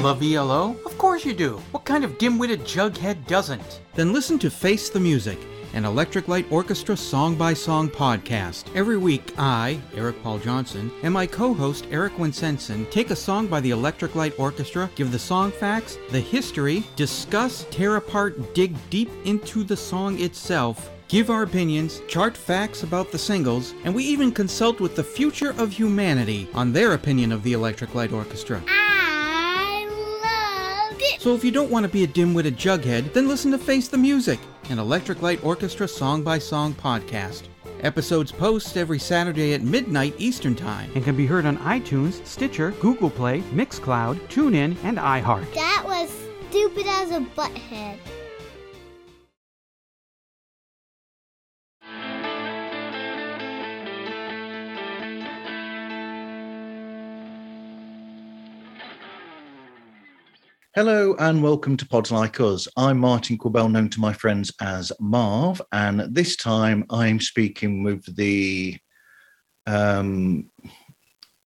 love ELO? Of course you do. What kind of dim-witted jughead doesn't? Then listen to Face the Music, an Electric Light Orchestra song by song podcast. Every week, I, Eric Paul Johnson, and my co host Eric Winsenson take a song by the Electric Light Orchestra, give the song facts, the history, discuss, tear apart, dig deep into the song itself, give our opinions, chart facts about the singles, and we even consult with the future of humanity on their opinion of the Electric Light Orchestra. I loved it. So if you don't want to be a dim-witted jughead, then listen to Face the Music, an Electric Light Orchestra song by song podcast. Episodes post every Saturday at midnight Eastern Time and can be heard on iTunes, Stitcher, Google Play, Mixcloud, TuneIn, and iHeart. That was stupid as a butthead. Hello and welcome to Pods Like Us. I'm Martin Quibell, known to my friends as Marv, and this time I'm speaking with the um,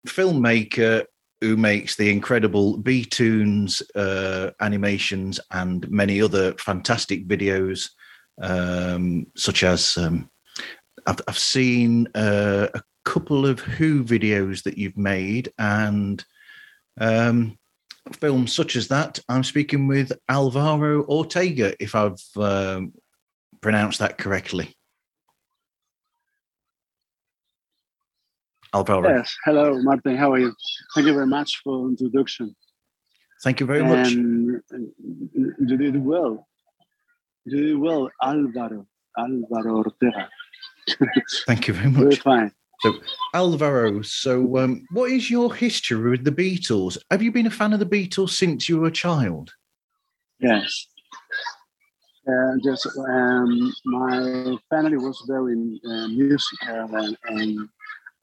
filmmaker who makes the incredible Beatoons uh, animations and many other fantastic videos, um, such as um, I've, I've seen uh, a couple of Who videos that you've made and. Um, films such as that. I'm speaking with Alvaro Ortega, if I've um, pronounced that correctly. Alvaro, Yes. Hello, Martin. How are you? Thank you very much for the introduction. thank you very much. And you did well. You did well, Alvaro. Alvaro Ortega. Thank you very Very much. fine. So, Alvaro, so um, what is your history with the Beatles? Have you been a fan of the Beatles since you were a child? Yes. Uh, just um, my family was very uh, musical, and, and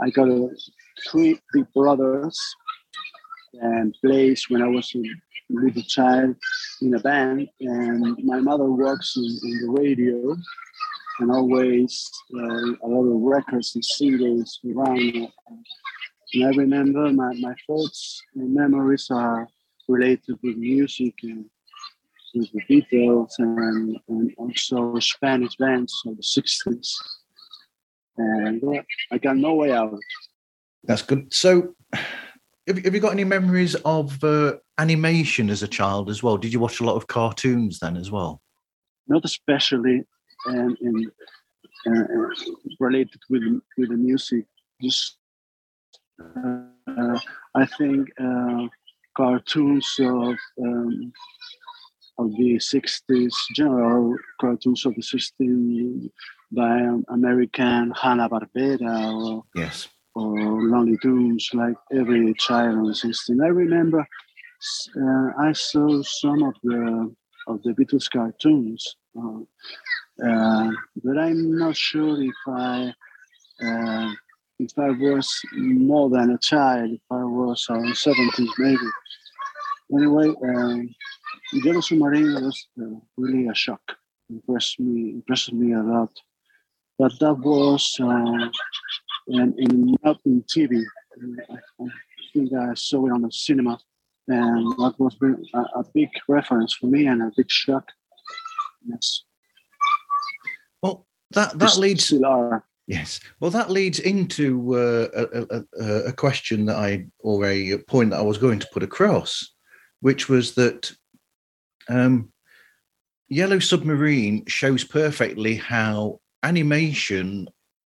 I got uh, three big brothers and plays when I was a little child in a band. And my mother works in, in the radio, and always uh, a lot of records and singles around. And I remember my, my first memories are related with music and with the Beatles and, and also Spanish bands of the 60s. And uh, I got no way out. That's good. So, have, have you got any memories of uh, animation as a child as well? Did you watch a lot of cartoons then as well? Not especially in, uh, related with, with the music. Just, uh, I think uh, cartoons of um, of the 60s, general cartoons of the 60s by um, American Hanna-Barbera or Yes. or Looney Tunes, like every child on the system. I remember uh, I saw some of the of the Beatles cartoons, uh, uh, but I'm not sure if I uh, if I was more than a child, if I was around 70s maybe. Anyway, um, Yellow Submarine was uh, really a shock. Impressed me, impressed me a lot. But that was uh, and in not in TV. I, I think I saw it on the cinema, and that was a, a big reference for me and a big shock. Yes, that that leads. Yes. Well, that leads into uh, a, a, a question that I, or a point that I was going to put across, which was that um, Yellow Submarine shows perfectly how animation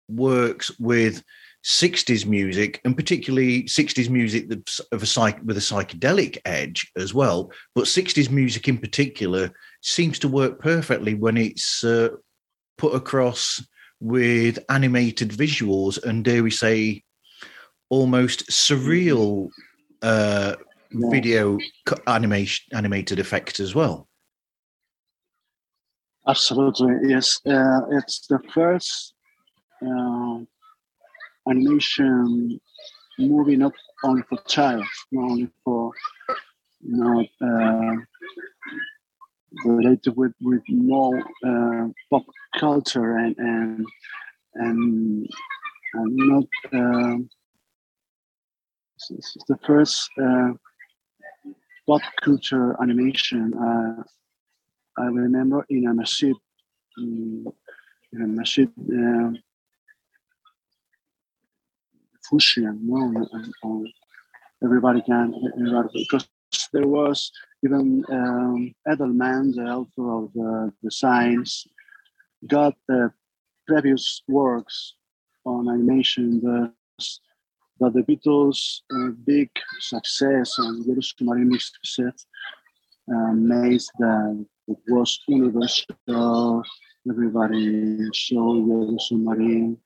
works with 60s music and particularly 60s music that's of a psych with a psychedelic edge as well but 60s music in particular seems to work perfectly when it's uh, put across with animated visuals and dare we say almost surreal uh Yeah. video animation animated effects as well Absolutely, yes. Uh, it's the first uh, animation movie not only for child, not only for you know uh, related with with more uh, pop culture and and and, and not. um it's it's the first uh, pop culture animation. Uh, I remember in a machine, in a machine, uh, Fusion, no, everybody can, because there was even um, Edelmann, the author of the, the science, got the previous works on animation, the, but the Beatles' uh, big success and Yellow Submarine success uh, made that it was universal. Everybody showed Yellow Submarine.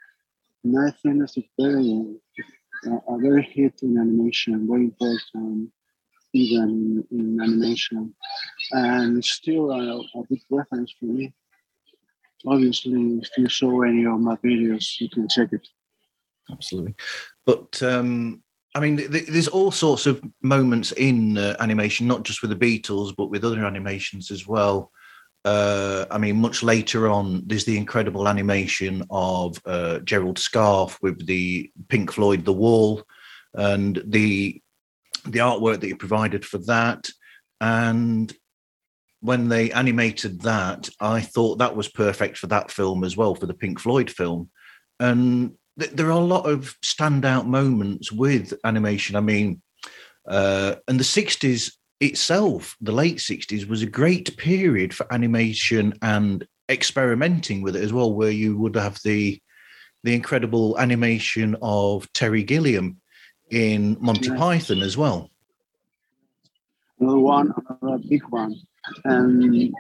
And I think it's a very, a very hit in animation, very important even in animation, and still a, a big reference for me. Obviously, if you saw any of my videos, you can check it. Absolutely, but um, I mean, th- there's all sorts of moments in uh, animation, not just with the Beatles, but with other animations as well. Uh, I mean, much later on, there's the incredible animation of uh, Gerald Scarfe with the Pink Floyd The Wall, and the the artwork that you provided for that. And when they animated that, I thought that was perfect for that film as well, for the Pink Floyd film. And th- there are a lot of standout moments with animation. I mean, uh, and the 60s itself, the late 60s, was a great period for animation and experimenting with it as well, where you would have the the incredible animation of Terry Gilliam in Monty Python as well. Another one, another big one, and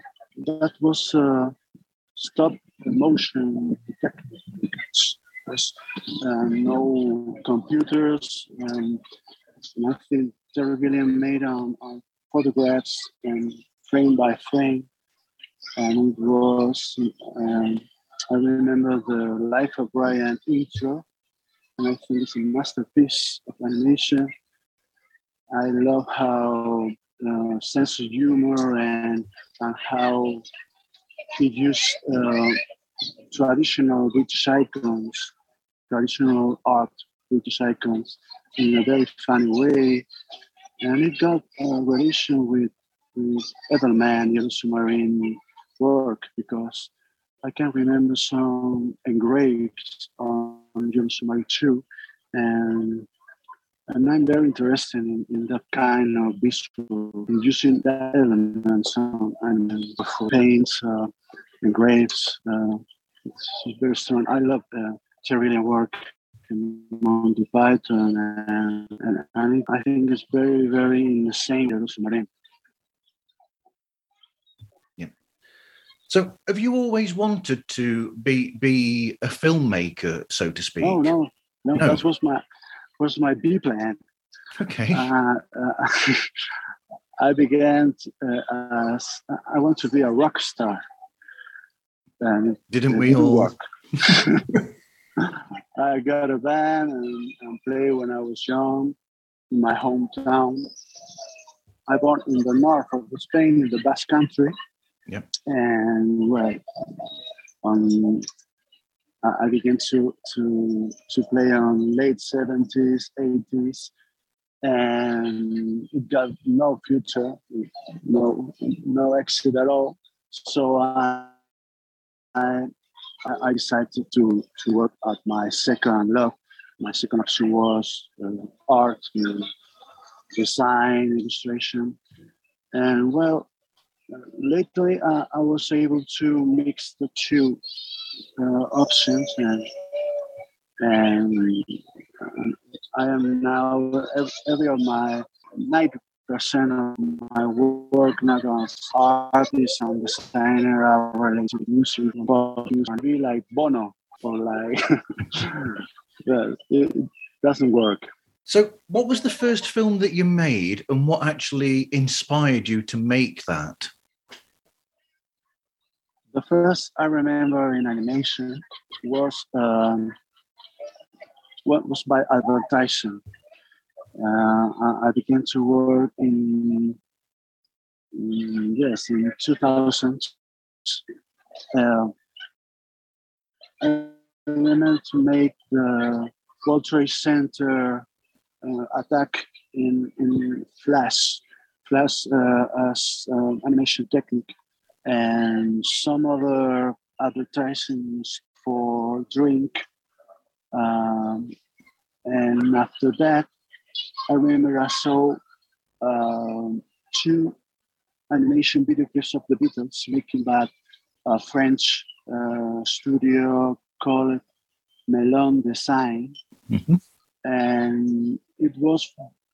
that was uh, stop motion techniques. Uh, no computers and nothing. Terry Gilliam made on, on photographs and frame by frame, and it was. Um, I remember the Life of Brian intro I think it's a masterpiece of animation. I love how uh, sense of humor and, and how he used uh, traditional British icons, traditional art British icons in a very funny way. And it got a relation with, with Edelmann, Yellow Submarine work because I can remember some engraved on Yellow Submarine 2, and and I'm very interested in, in that kind of visual, in using that elements on, and for paints, uh, engraves. Uh, it's, very strong. I love uh, Terry Gilliam work in Monty Python, and, and, and I think it's very, very in the same Yellow So, have you always wanted to be be a filmmaker, so to speak? Oh no, no, no. that was my was my B plan. Okay. Uh, uh, I began uh, as I want to be a rock star. And didn't we all? Work. I got a band and, and play when I was young in my hometown. I born in the north of Spain, in the Basque Country. Yep. And well, um, I began to to to play on late seventies, eighties, and it got no future, no no exit at all. So I I, I decided to to work at my second love. My second option was uh, art, design, illustration, and well, lately uh, I was able to mix the two uh, options and and I am now every of my 90 percent of my work not as artist and designer are related to music but be like Bono or like it doesn't work. So, what was the first film that you made, and what actually inspired you to make that? The first I remember in animation was um, what was by advertising. Uh, I began to work in, in yes in 2000. Uh, I remember to make the World Trade Center uh, attack in in Flash flash uh, as uh, animation technique and some other advertisements for drink. Um, and after that, I remember I saw um, two animation video clips of the Beatles making by a French uh, studio called Melon Dezign. Mm-hmm. And it was,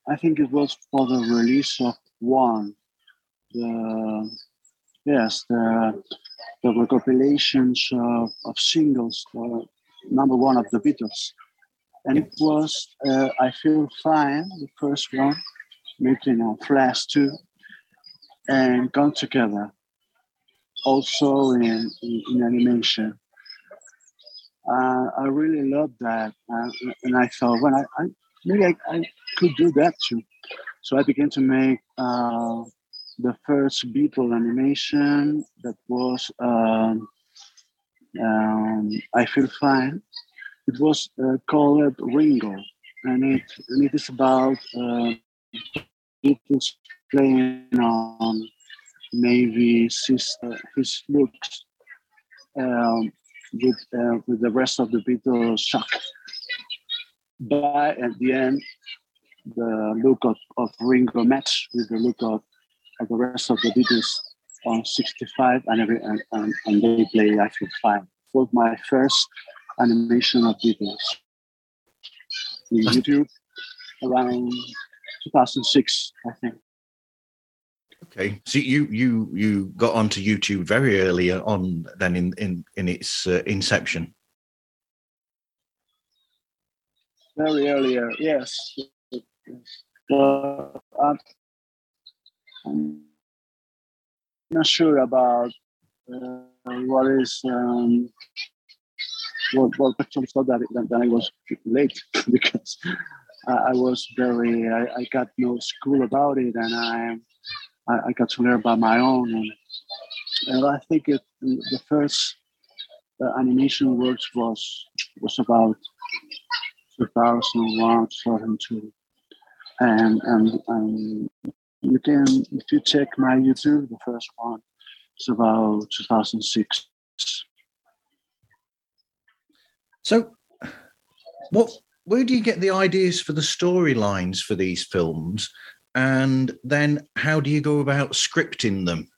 I think it was for the release of one, the yes, the, the recopilations of, of singles, number one of the Beatles. And it was uh, I Feel Fine, the first one, making a Flash 2, and Come Together, also in, in, in animation. Uh, I really loved that. Uh, and I thought, well, I, I maybe I, I, could do that too. So I began to make uh, the first Beatle animation that was um, um, I Feel Fine. It was uh, called Ringo, and it, and it is about uh, Beatles playing on maybe his, uh, his looks um, with, uh, with the rest of the Beatles shock. But at the end, the look of, of Ringo matched with the look of, of the rest of the Beatles on 65 and, every, and, and, and they play I Feel Fine. Was my first animation of Beatles in YouTube around 2006, I think. Okay, so you you you got onto YouTube very early on, then in in in its uh, inception. Very earlier, yes. Uh, I'm not sure about uh, what is um, what, what actually thought that, that, that I was late because I, I was very I, I, got no school about it and I I, I got to learn by my own. And, and I think it, the first uh, animation works was was about 2001 2002 and and and you can if you check my YouTube the first one it's about 2006 so what where do you get the ideas for the storylines for these films and then how do you go about scripting them?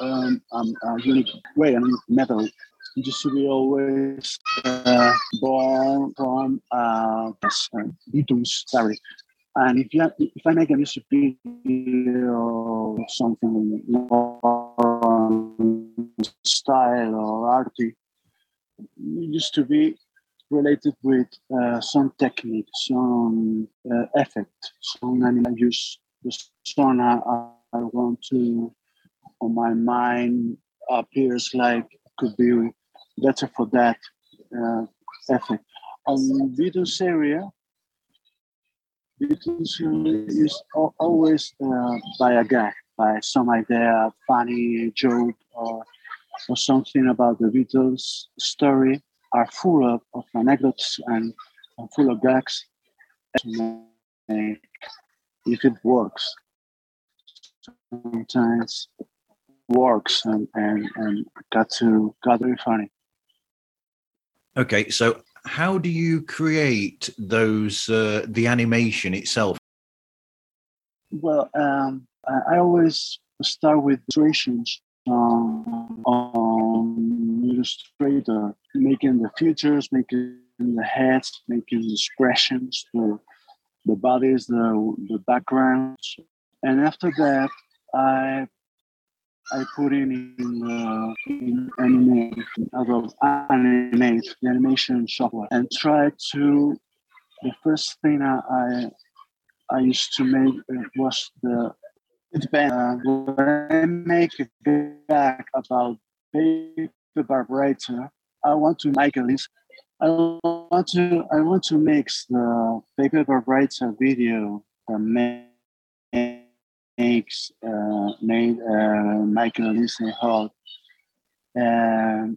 Um, um, a unique way and method just to be always uh, born from uh, Beatles, sorry. And if you if I make a music video or something more style or art, it used to be related with uh, some technique, some uh, effect, some animal use. The song I, I want to, on my mind, appears like could be better for that uh, effect. On Beatles area, Beatles is always uh, by a guy, by some idea, funny joke, or, or something about the Beatles story are full of, of anecdotes and, and full of gags. If it works sometimes works and and and got to got very funny. Okay so how do you create those uh, the animation itself well um, I, always start with illustrations um, on Illustrator, making the features, making the heads, making the expressions, the, the bodies, the, the backgrounds. And after that, I I put in in, uh, in animate, the animation software, and try to. The first thing I I, used to make was the it. Uh, when I make a gag about Paperback Writer, I want to make a list. I want to I want to mix the Paperback Writer video that makes uh, made uh, Michael Lindsay and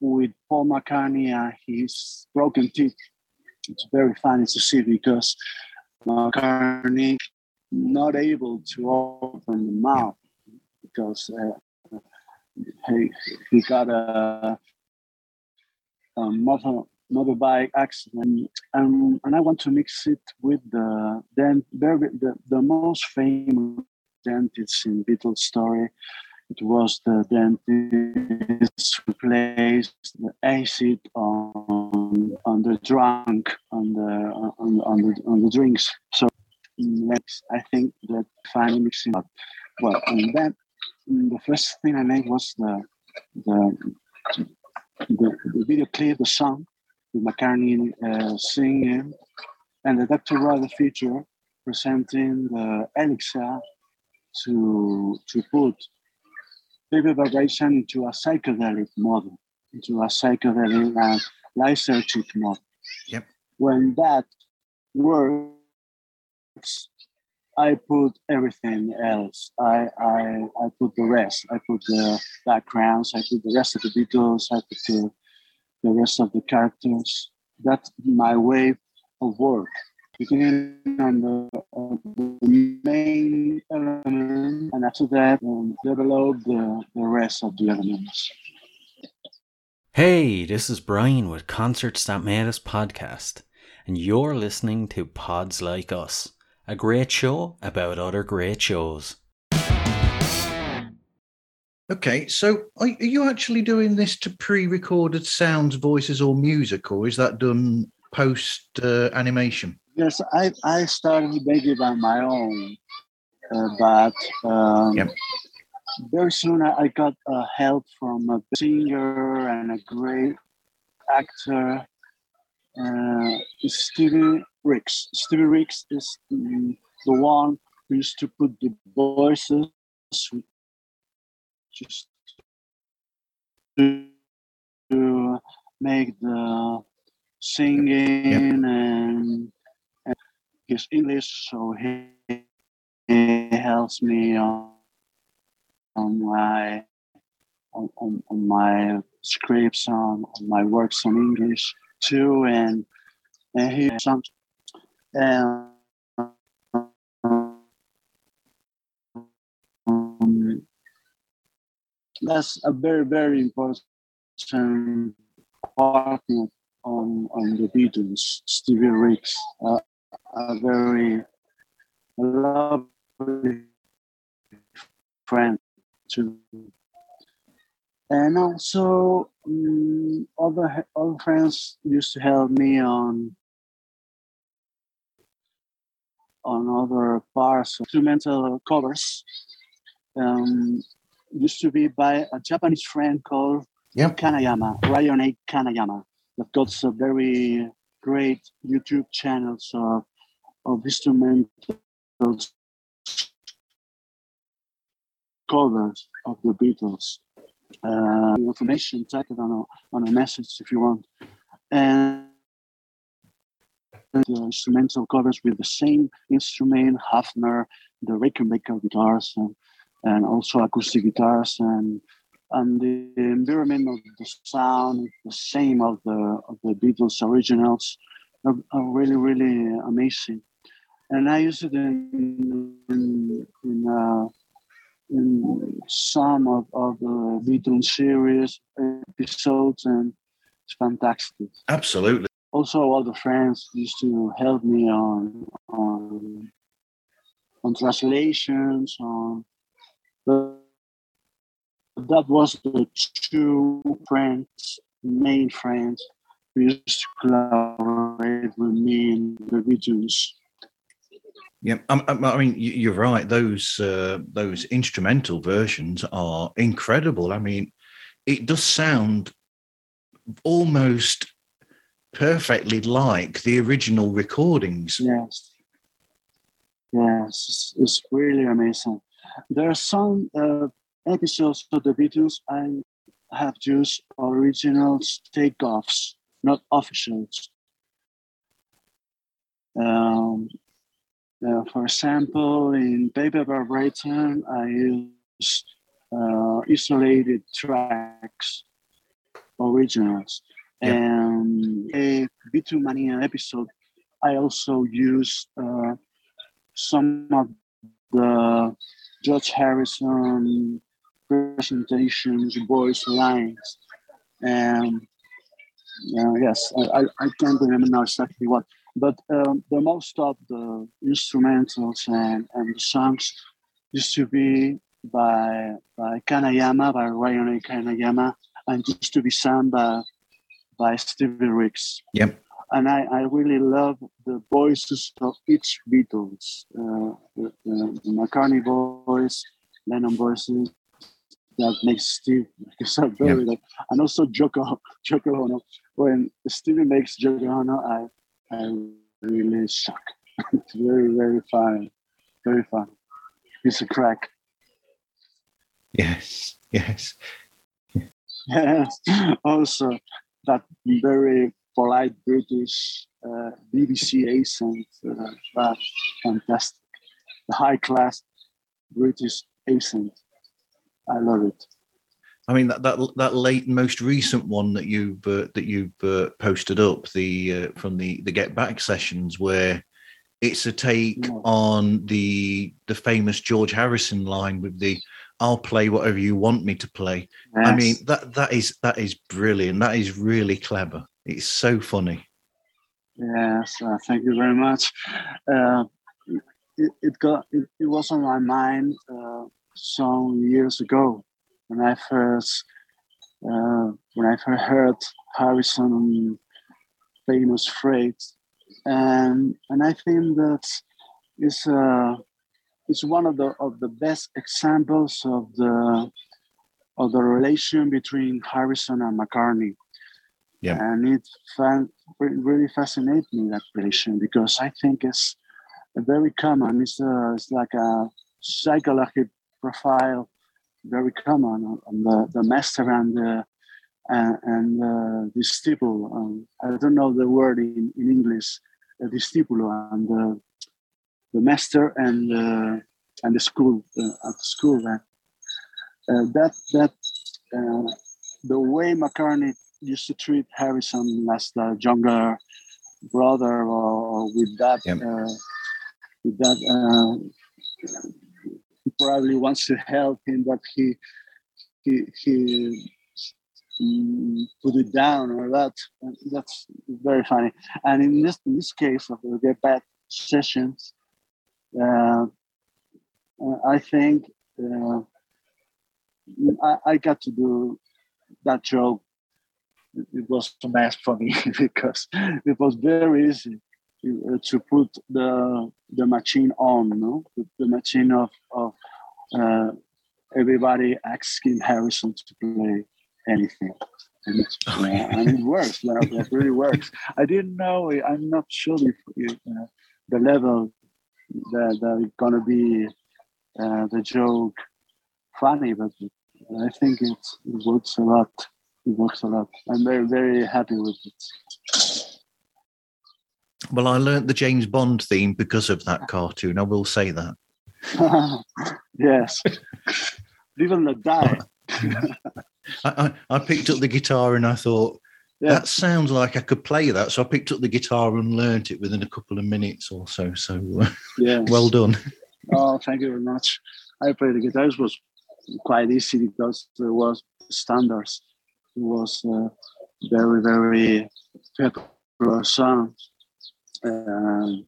with Paul McCartney and his broken teeth. It's very funny to see because McCartney not able to open the mouth because uh, he, he got a, a motor, motorbike accident and, and I want to mix it with the then very the, the most famous dentist in Beatles story. It was the dentist who placed the acid on on the drunk on the on, on the on the drinks. So let's I think that finally mixing up. Well, and then the first thing I made was the the the, the video clip, the song with McCartney uh, singing, and the Dr. Rod feature presenting the elixir to to put baby vibration into a psychedelic model, into a psychedelic and lysergic model. Yep. When that works, I put everything else. I, I I put the rest. I put the backgrounds. I put the rest of the Beatles. I put the, the rest of the characters. That's my way of work. Beginning on the, on the main element, and after that, um, develop the, the rest of the elements. Hey, this is Brian with Concerts That Made Us podcast, and you're listening to Pods Like Us, a great show about other great shows. Okay, so are, are you actually doing this to pre-recorded sounds, voices, or music, or is that done post uh, animation? Yes, I, I started making by my own, uh, but um, Yep. very soon I, I got uh, help from a singer and a great actor, uh, Stevie Ricks. Stevie Ricks is mm, the one who used to put the voices just to, to make the singing and, and English, so he, he helps me on on my on, on, my scripts on, on my works on English too, and and he some um, that's a very very important partner on on the Beatles, Stevie Ricks, uh, a very lovely friend too. And also, um, other other friends used to help me on on other parts of instrumental covers. Um, used to be by a Japanese friend called Yep. Kanayama, Ryan A. Kanayama, that got a very great YouTube channels of, of instrumental covers of the Beatles. Uh, information, it on a, on a message if you want. And the instrumental covers with the same instrument, Höfner, the Rickenbacker guitars, and, and also acoustic guitars, and and the environment of the sound the same of the of the Beatles originals are, are really really amazing. And I use it in in, in, uh, in some of, of the Beatles series episodes, and it's fantastic Absolutely. also all the friends used to help me on on on translations on but that was the two friends main friends who used to collaborate with me in the regions Yeah, I, I I mean, you- you're right. Those uh, those instrumental versions are incredible. I mean, it does sound almost perfectly like the original recordings. yes yes it's, it's really amazing there are some uh, episodes of the Beatles I have used original takeoffs, not officials. Um, uh, for example, in Paperback Writer, I use uh, isolated tracks, originals. Yeah. And a B2 Mania episode, I also use uh, some of the George Harrison presentations, voice lines, and uh, yes, I, I, I can't remember now exactly what, but um, the most of the instrumentals and, and the songs used to be by by Kanayama, by Ryan Kanayama, and used to be sung by by Stevie Ricks. Yep. And I, I really love the voices of each Beatles, uh, the, the, the McCartney voice, Lennon voices, that makes Steve like so very yeah. and also Yoko Yoko Ono. When Stevie makes Yoko Ono, I I really shock. it's very very fun, very fun. He's a crack. Yes, yes, yes. Also, that very polite British uh, BBC accent, uh, fantastic. The high class British accent. I love it. I mean that that that late, most recent one that you've uh, that you've uh, posted up the uh, from the the Get Back sessions where it's a take yeah. on the the famous George Harrison line with the "I'll play whatever you want me to play." Yes. I mean that that is that is brilliant. That is really clever. It's so funny. Yes, uh, thank you very much. Uh, it, it got it, it was on my mind uh, some years ago when I first uh, when I first heard Harrison famous phrase, and and I think that is uh, it's one of the of the best examples of the of the relation between Harrison and McCartney. Yeah. And it fan, really fascinates me that relation because I think it's very common. It's, a, it's like a psychological profile very common on the, the master and the and, and uh, the disciple. Um, I don't know the word in, in English. The disciple and the, the master and uh, and the school uh, at the school. Uh, that that uh, the way McCartney used to treat Harrison as the younger brother, or, or with that yep. Uh, with that probably wants to help him, but he he he um, put it down or that. That's very funny. And in this in this case of the Get Back sessions, uh, I think uh, I, I got to do that joke. It was a mess for me because it was very easy uh, to put the the machine on, no, the, the machine of of uh, everybody asking Harrison to play anything, and, it, uh, and it works. it really works. I didn't know. I'm not sure if, if uh, the level that that it's gonna be uh, the joke funny, but I think it, it works a lot. It works a lot. I'm very very happy with it. Well, I learned the James Bond theme because of that cartoon. I will say that. yes. Even the die. I, I, picked up the guitar and I thought, yeah. that sounds like I could play that. So I picked up the guitar and learnt it within a couple of minutes or so. So uh, yes. well done. Oh, thank you very much. I played the guitar. It was quite easy because there was standards. It was uh, very, very popular song. Um,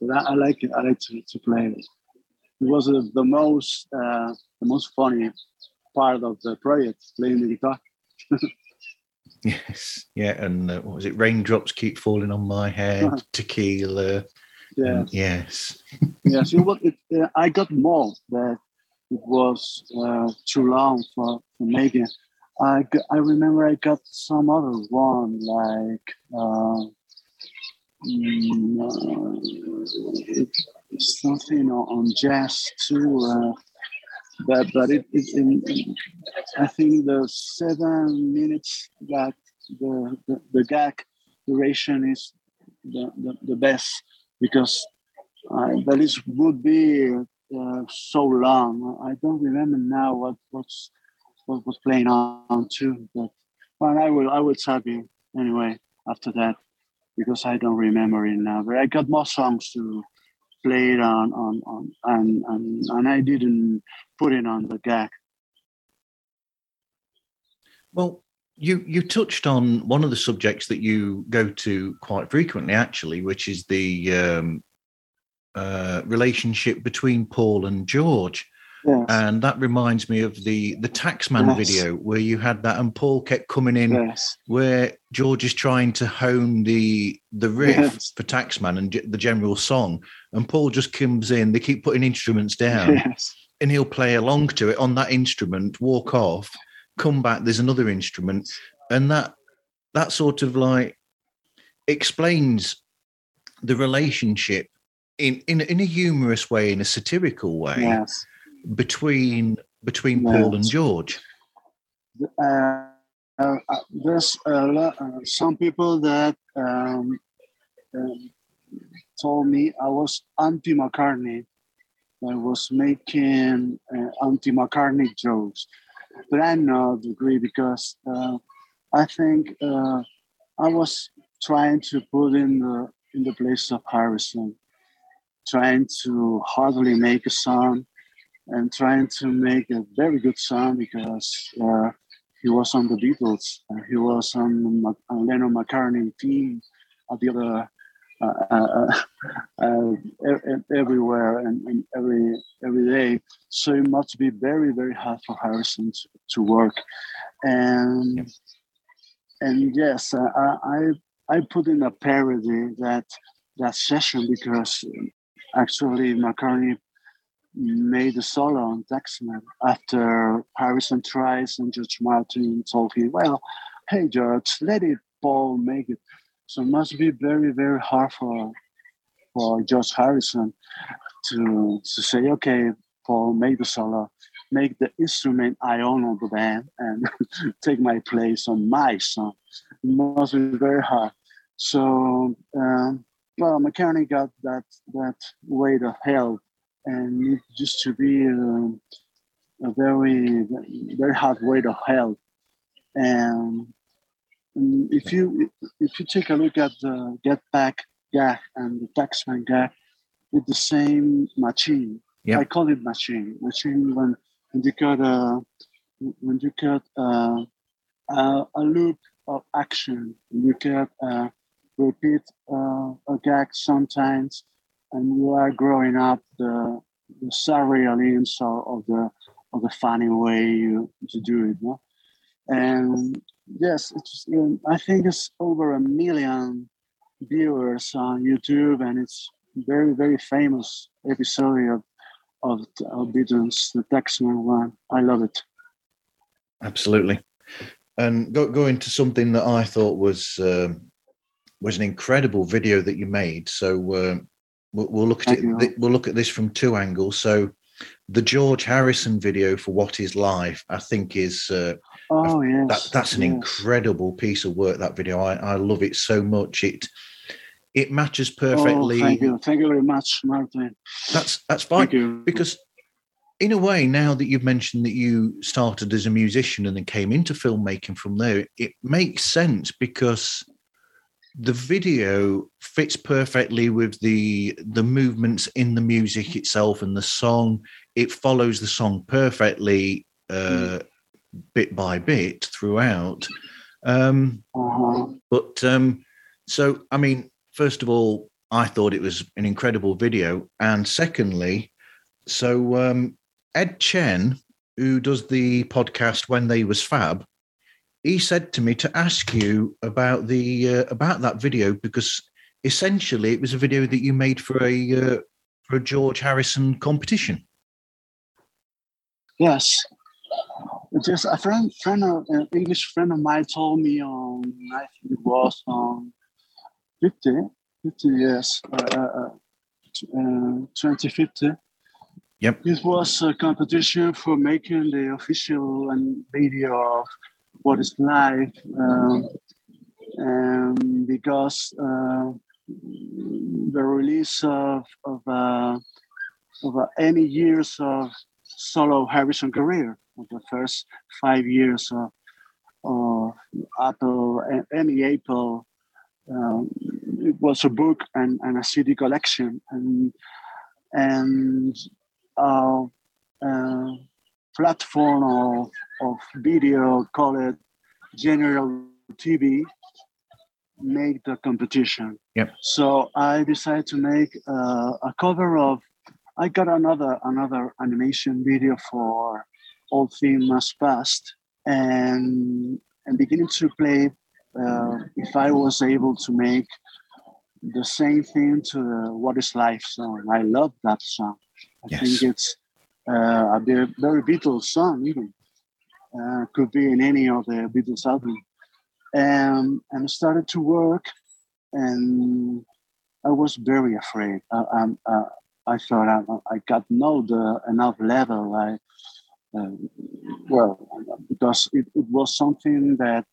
but I, I, like it. I like to, to play it. It was uh, the most uh, the most funny part of the project, playing the guitar. yes, yeah, and uh, what was it? Raindrops keep falling on my head. Tequila. Yeah. yes. yes. It was, it, uh, I got more that it was uh, too long for, for making. I, I remember I got some other one like uh, Mm, something on jazz too. Uh, but but it, it in, I think the seven minutes that the the, the gag duration is the, the, the best because uh, that is would be uh, so long. I don't remember now what what's what was playing on too, but well, I will I will tell you anyway after that because I don't remember it now. But I got more songs to play it on on on and and, and I didn't put it on the gag. Well, you you touched on one of the subjects that you go to quite frequently, actually, which is the um, uh, relationship between Paul and George. Yes. And that reminds me of the the Taxman Yes. video where you had that, and Paul kept coming in yes. where George is trying to hone the the riff for Taxman and the general song, and Paul just comes in. They keep putting instruments down, Yes. and he'll play along to it on that instrument, walk off, come back. There's another instrument, and that that sort of like explains the relationship in in in a humorous way, in a satirical way Yes. between between Paul and George. uh, uh, there's uh, some people that um, um, told me I was anti McCartney. I was making uh, anti McCartney jokes, but I not agree because uh, I think uh, I was trying to put in the in the place of Harrison, trying to hardly make a song and trying to make a very good song because uh, he was on the Beatles. He was on the Lennon McCartney team at the other uh, uh, uh, e- everywhere and, and every every day. So it must be very very hard for Harrison to, to work. And and yes, uh, I I I put in a parody that that session because actually McCartney made a solo on Taxman after Harrison tries and George Martin told him, well, hey George, let it Paul make it. So it must be very, very hard for for George Harrison to to say, okay, Paul, make the solo, make the instrument I own on the band and take my place on my song. It must be very hard. So um, well, McCartney got that that weight of help and it used to be um, a very very hard way to help and if you if you take a look at the get back gag and the taxman gag with the same machine Yeah. i call it machine machine when when you got a when you got uh, a, a loop of action you can uh, repeat uh, a gag sometimes and you are growing up the the surrealism of, of the of the funny way you to do it. No? And yes, it's um, I think it's over a million viewers on YouTube, and it's very very famous episode of of, Beatles, the Taxman one. I love it. Absolutely. And go, going to something that I thought was um, was an incredible video that you made. So um we'll, we'll look at Thank it. you. We'll look at this from two angles. So the George Harrison video for "What Is Life," I think is uh, Oh yes, that that's an yes. incredible piece of work. That video, I, I love it so much. It it matches Oh, perfectly. thank you, thank you very much, Martin. That's that's fine because in a way now that you've mentioned that you started as a musician and then came into filmmaking from there it makes sense because the video fits perfectly with the the movements in the music itself and the song. It follows the song perfectly uh bit by bit throughout. Um Uh-huh. but um, so, I mean, first of all, I thought it was an incredible video, and secondly, so um, Ed Chen, who does the podcast when they was fab, he said to me to ask you about the uh, about that video because essentially it was a video that you made for a uh, for a George Harrison competition. Yes. Just a friend, friend of, an English friend of mine told me on, I think it was on 50, 50 years, uh, uh, uh, uh, 2050. Yep. It was a competition for making the official and video of what is live. Um, and because uh, the release of, of, uh, of uh, any years of solo Harrison career of the first five years of, of Apple any Apple. Um, it was a book and, and a CD collection, and and uh, uh, platform of, of video called General TV make the competition. Yep. So I decided to make uh, a cover of. I got another another animation video for All Things Must Pass, and and beginning to play. Uh, if I was able to make the same thing to the What Is Life song, I love that song. I Yes. think it's uh, a very, Beatles song, even uh, could be in any of the Beatles album. And and I started to work, and I was very afraid. I, um, uh, I thought I, I got no the enough level. I uh, well because it, it was something that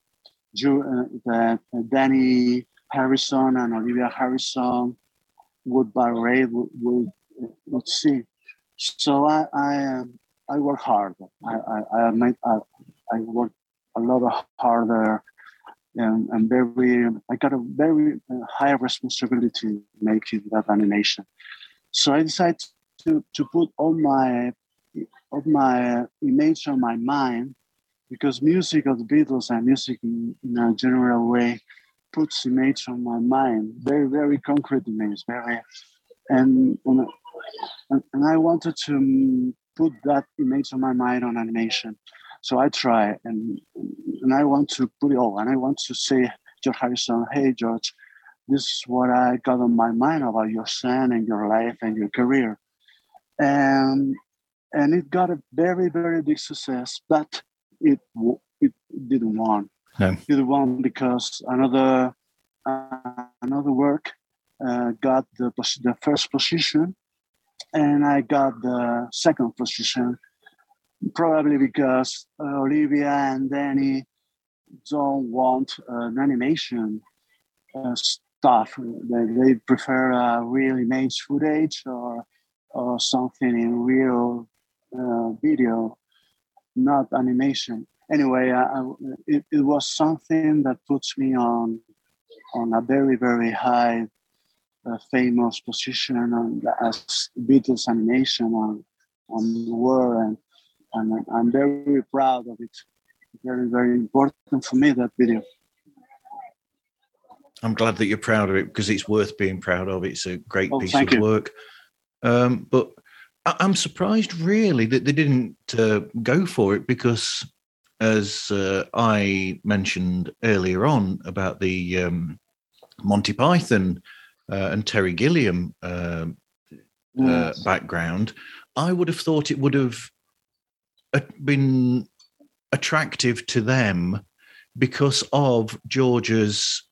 uh, that Dhani Harrison and Olivia Harrison would barrate would, would, would see. So I I, um, I work hard. I I I, made, I I work a lot harder and, and very I got a very uh, high responsibility making that animation. So I decided to to put all my all my image on my mind because music of the Beatles and music in, in a general way puts image on my mind, very very concrete image, very and and, and I wanted to um, put that image on my mind on animation. So I try and and I want to put it all and I want to say George Harrison, hey George, this is what I got on my mind about your son and your life and your career. And and it got a very, very big success, but it it didn't won. No. It didn't won because another uh, another work uh, got the the first position, and I got the second position. Probably because uh, Olivia and Dhani don't want an animation uh, stuff. They, they prefer uh, real image footage or or something in real uh, video, not animation. Anyway, I, I, it, it was something that puts me on on a very very high uh, famous position on the, as Beatles animation on on the world, and, and I'm very proud of it. Very very important for me that video. I'm glad that you're proud of it because it's worth being proud of. It's a great Oh, piece of you. work. Um, but I- I'm surprised, really, that they didn't uh, go for it because, as uh, I mentioned earlier on about the um, Monty Python uh, and Terry Gilliam um uh, Yes. background, I would have thought it would have uh, been attractive to them because of George's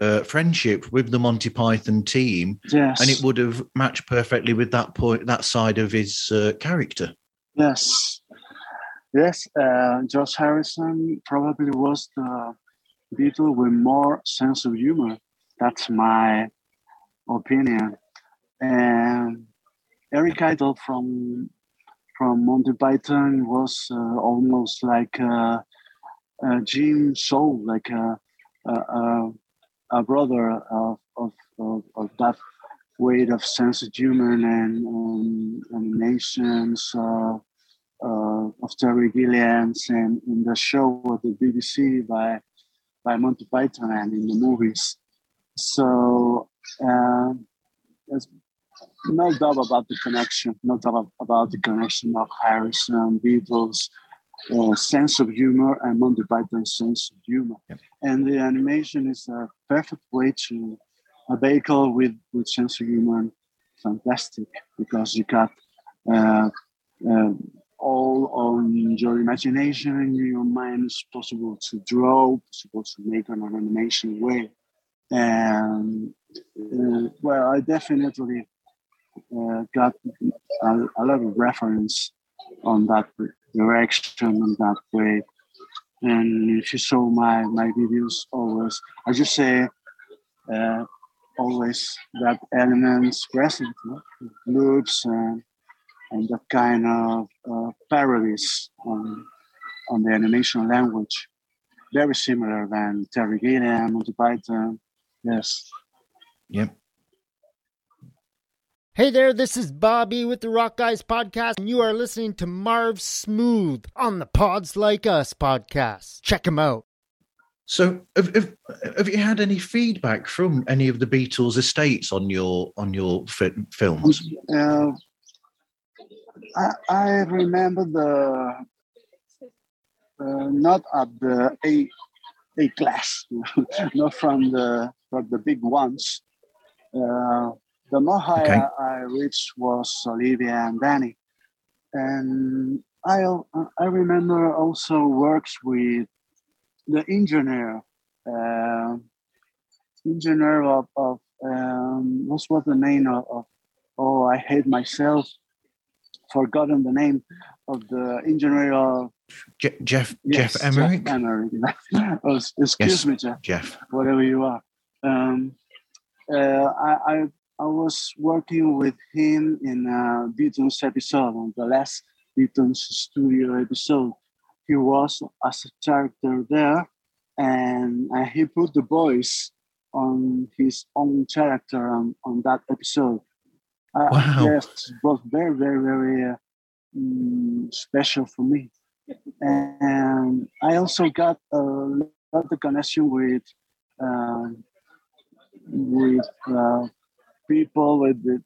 uh, friendship with the Monty Python team, yes. and it would have matched perfectly with that point, that side of his uh, character. Yes, yes. Uh, George Harrison probably was the Beatle with more sense of humor. That's my opinion. And Eric Idle from from Monty Python was uh, almost like a, uh, Jim Soul, like a, a, a, a brother of, of, of, of that weight of sense of humor and um, animations uh, uh, of Terry Gilliams and in the show of the BBC by by Monty Python and in the movies. So uh, there's no doubt about the connection, no doubt about the connection of Harrison, Beatles, uh, sense of humor, and Monty Python's sense of humor. Yep. And the animation is a perfect way to a vehicle with, with sense of humor. Fantastic because you got uh, uh, all on your imagination and your mind is possible to draw, possible to make an animation way. And uh, well, I definitely uh, got a, a lot of reference on that direction and that way. And if you saw my my videos, always I just say uh, always that elements present, loops and and that kind of uh, parodies on on the animation language, very similar than Terry Gilliam, Monty Python. Yes. Yep. Hey there, this is Bobby with the Rock Guys Podcast, and you are listening to Marv Smooth on the Pods Like Us podcast. Check him out. So, have, have, have you had any feedback from any of the Beatles estates on your on your fi- films? Uh, I, I remember the uh, not at the A A class, not from the from the big ones. Uh, the more higher Okay. I reached was Olivia and Dhani, and I I remember also works with the engineer, uh, engineer of, of um, what was the name of, of oh I hate myself forgotten the name of the engineer of Je- Geoff yes, Geoff Emerick. Geoff Emerick. oh, excuse Yes. me, Geoff Geoff. whatever you are. Um, uh, I, I I was working with him in a Beatles episode, on the last Beatles studio episode. He was as a character there, and, and he put the voice on his own character on, on that episode. Uh, Wow. Yes, it was very, very, very uh, mm, special for me. And I also got a lot of connection with um, with uh, people with the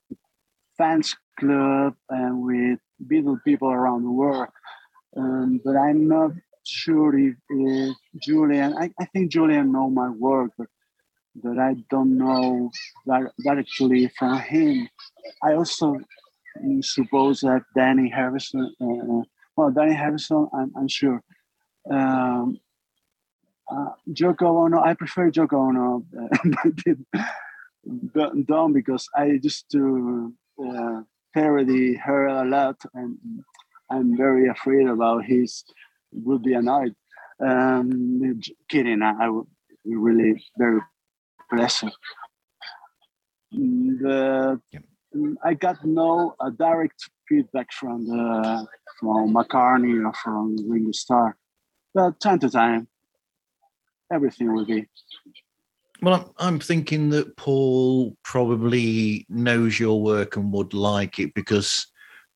fans club and with Beatle people around the world. Um, but I'm not sure if, if Julian. I, I think Julian know my work, but I don't know that directly from him. I also suppose that Dhani Harrison. Uh, well, Dhani Harrison, I'm, I'm sure. Um, uh, Yoko Ono, I prefer Yoko Ono uh, but Don because I used to uh, parody her a lot, and I'm very afraid about his would be annoyed. Um, kidding, I, I would be really very pleasant. Mm, The, mm, I got no uh, direct feedback from the from McCartney or from Ringo Starr, but time to time, everything will be. Well, I'm, I'm thinking that Paul probably knows your work and would like it because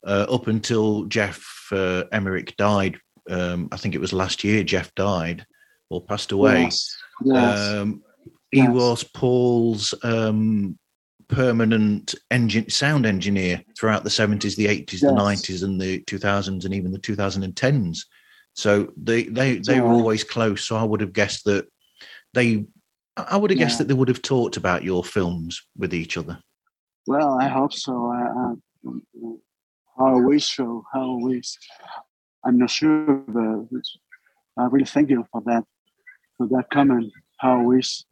uh, up until Geoff uh, Emerick died, um, I think it was last year, Geoff died or passed away. Yes. yes. Um, he Yes. was Paul's um, permanent engine sound engineer throughout the 70s, the 80s, the 90s, and the 2000s, and even the 2010s. So they they they were always close. So I would have guessed that they. I would have guessed Yeah. that they would have talked about your films with each other. Well, I hope so. I, I, how I wish so. How I wish. I'm not sure, but I really thank you for that, for that comment. How I wish.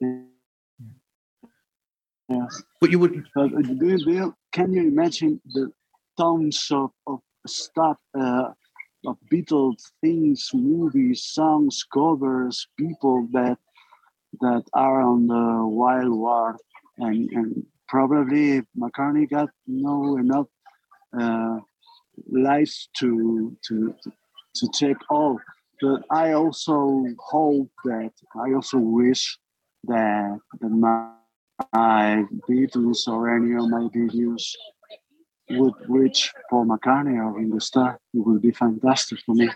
Yes. But you would. But uh, do you, can you imagine the tons of, of stuff, uh, of Beatles things, movies, songs, covers, people that that are on the wild war, and, and probably McCartney got no enough uh, to to to take all. But I also hope that I also wish that that my Beatles or any of my videos would reach Paul McCartney or Ringo Starr. It would be fantastic for me.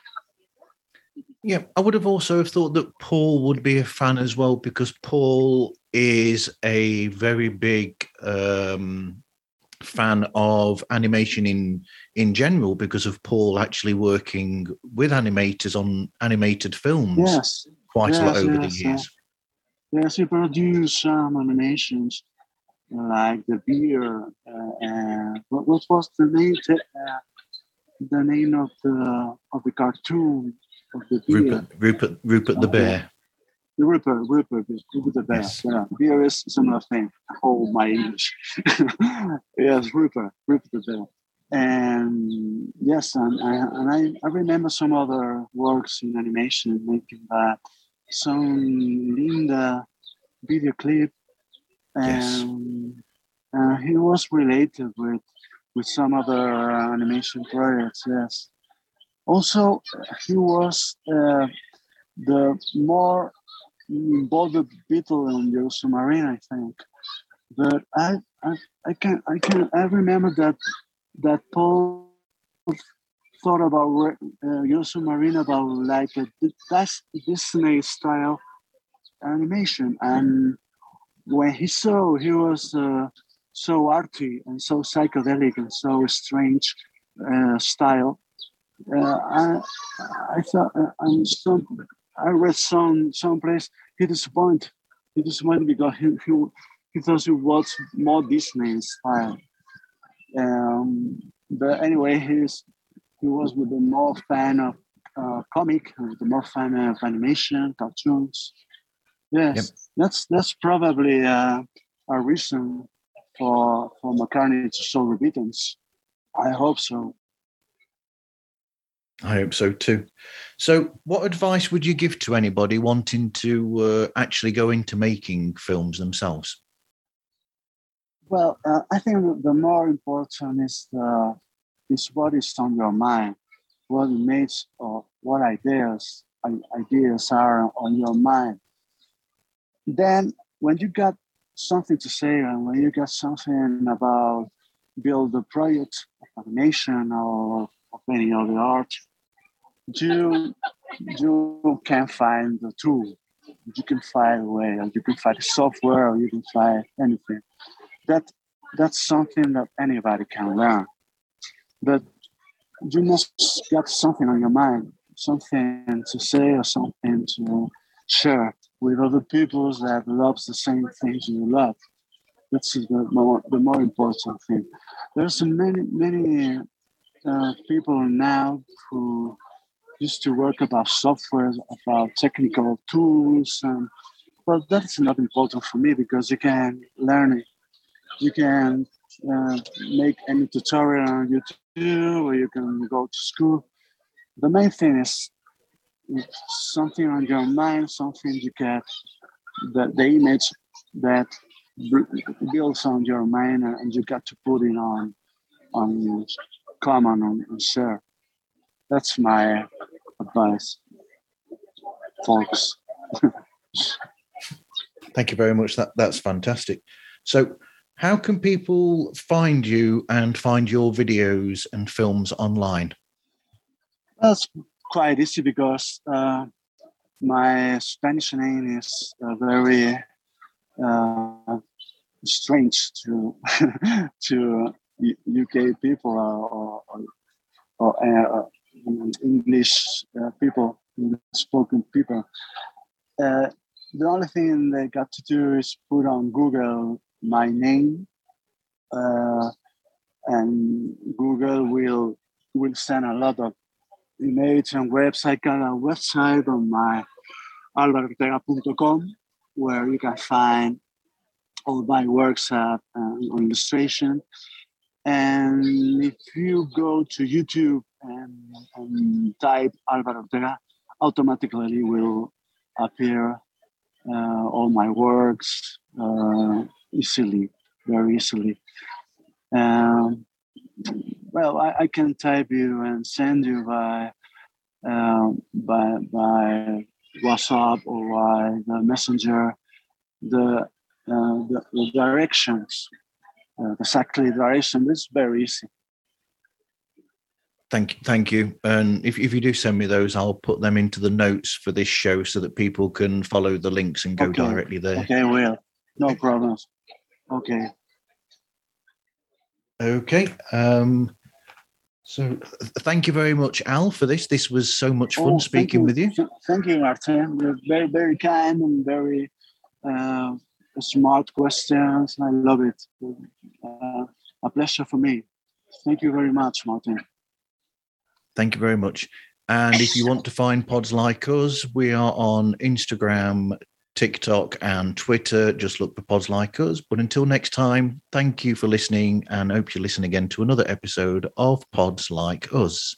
Yeah, I would have also have thought that Paul would be a fan as well because Paul is a very big um, fan of animation in in general because of Paul actually working with animators on animated films Yes, quite a lot over yes, the years. yes, he produced some animations like the beer. Uh, and what, what was the name? The, uh, the name of the of the cartoon of the beer. Rupert, Rupert, Rupert the Bear. The Rupert, Ripper, Ripper the bear. Yes. Yeah, beer is similar thing. Oh my English. yes, Rupert, Rupert the bear. And yes, and, I and I, I remember some other works in animation making that some Linda video clip. Yes. And uh, he was related with with some other animation projects. Yes. Also, he was uh, the more involved Beatle in the submarine, I think. But I, I, I can I can I remember that that Paul thought about uh, Marine about like a Disney style animation, and when he saw he was uh, so arty and so psychedelic and so strange uh, style. Uh, I, I thought uh, and some I read some someplace he disappointed he disappointed because he, he he thought it was more Disney style. Um, but anyway, he's he was with the more fan of uh, comic, the more fan of animation, cartoons. Yes, yep. that's that's probably uh, a reason for for McCartney to show the I hope so. I hope so too. So, what advice would you give to anybody wanting to uh, actually go into making films themselves? Well, uh, I think the more important is the is what is on your mind, what makes or what ideas ideas are on your mind. Then, when you got something to say and when you got something about build a project of nation, or of any other art, you you can find the tool. You can find a way, or you can find software, or you can find anything that that's something that anybody can learn. But you must get something on your mind, something to say or something to share with other people that loves the same things you love. That's the more, the more important thing. There's many, many uh, people now who used to work about software, about technical tools, and well, that's not important for me because you can learn it you can uh, make any tutorial on YouTube or you can go to school. The main thing is something on your mind, something you get, the, the image that builds on your mind and you got to put it on on common and share. That's my advice, folks. Thank you very much. That that's fantastic. So how can people find you and find your videos and films online? That's quite easy because uh, my Spanish name is uh, very uh, strange to to UK people or, or, or uh, English uh, people, spoken people. The only thing they got to do is put on Google my name, and Google will will send a lot of image and website. Got a website on my alvaroortega.com where you can find all my works uh, on illustration. And if you go to YouTube and, and type Alvaro Ortega, automatically will appear uh, all my works, uh, easily, very easily. Um, well, I, I, can type you and send you by um, by by WhatsApp or by the messenger the uh, the, the, directions, uh, exactly direction. It's very easy. Thank, you, thank you. And if, if you do send me those, I'll put them into the notes for this show so that people can follow the links and go okay. directly there. Okay, will. No problems. Okay. Okay. Um, so thank you very much, Al, for this. This was so much fun oh, speaking you. with you. Thank you, Martin. You're very, very kind and very uh, smart questions. I love it. Uh, a pleasure for me. Thank you very much, Martin. Thank you very much. And if you want to find pods like us, we are on Instagram, TikTok, and Twitter. Just look for pods like us. But until next time, thank you for listening and hope you listen again to another episode of Pods Like Us.